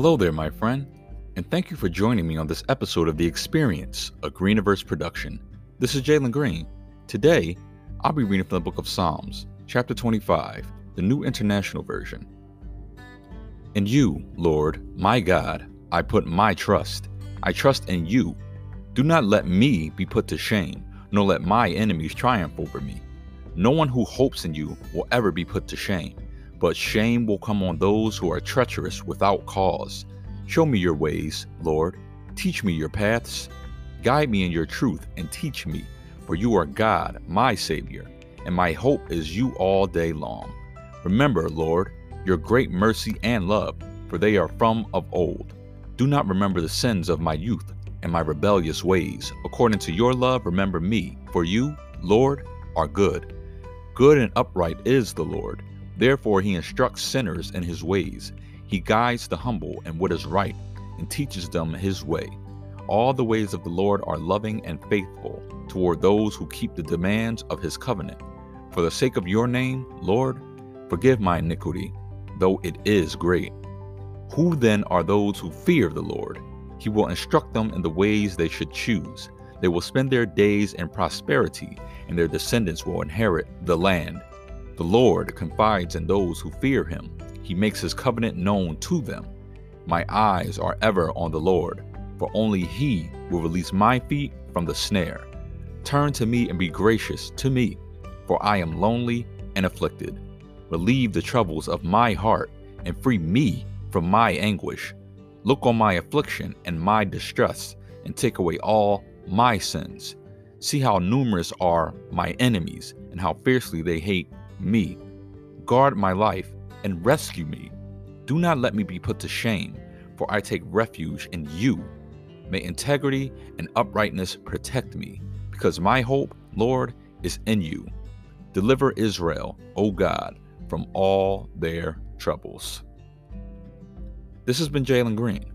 Hello there, my friend, and thank you for joining me on this episode of The Experience, a Greeniverse production. This is Jalen Green. Today, I'll be reading from the book of Psalms, chapter 25, the New International Version. In you, Lord, my God, I put my trust. I trust in you. Do not let me be put to shame, nor let my enemies triumph over me. No one who hopes in you will ever be put to shame but shame will come on those who are treacherous without cause. Show me your ways, Lord. Teach me your paths. Guide me in your truth and teach me, for you are God, my Savior, and my hope is you all day long. Remember, Lord, your great mercy and love, for they are from of old. Do not remember the sins of my youth and my rebellious ways. According to your love, remember me, for you, Lord, are good. Good and upright is the Lord Therefore, he instructs sinners in his ways. He guides the humble in what is right and teaches them his way. All the ways of the Lord are loving and faithful toward those who keep the demands of his covenant. For the sake of your name, Lord, forgive my iniquity, though it is great. Who then are those who fear the Lord? He will instruct them in the ways they should choose. They will spend their days in prosperity, and their descendants will inherit the land. The Lord confides in those who fear him. He makes his covenant known to them. My eyes are ever on the Lord, for only he will release my feet from the snare. Turn to me and be gracious to me, for I am lonely and afflicted. Relieve the troubles of my heart and free me from my anguish. Look on my affliction and my distress, and take away all my sins. See how numerous are my enemies, and how fiercely they hate me. Guard my life and rescue me. Do not let me be put to shame, for I take refuge in you. May integrity and uprightness protect me, because my hope, Lord, is in you. Deliver Israel, O God, from all their troubles. This has been Jalen Green,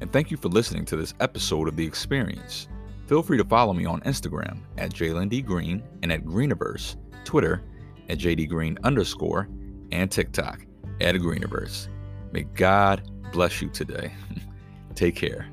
and thank you for listening to this episode of The Experience. Feel free to follow me on Instagram at Jalen D. Green and at Greeniverse, Twitter at JD Green underscore and TikTok at Greeniverse. May God bless you today. Take care.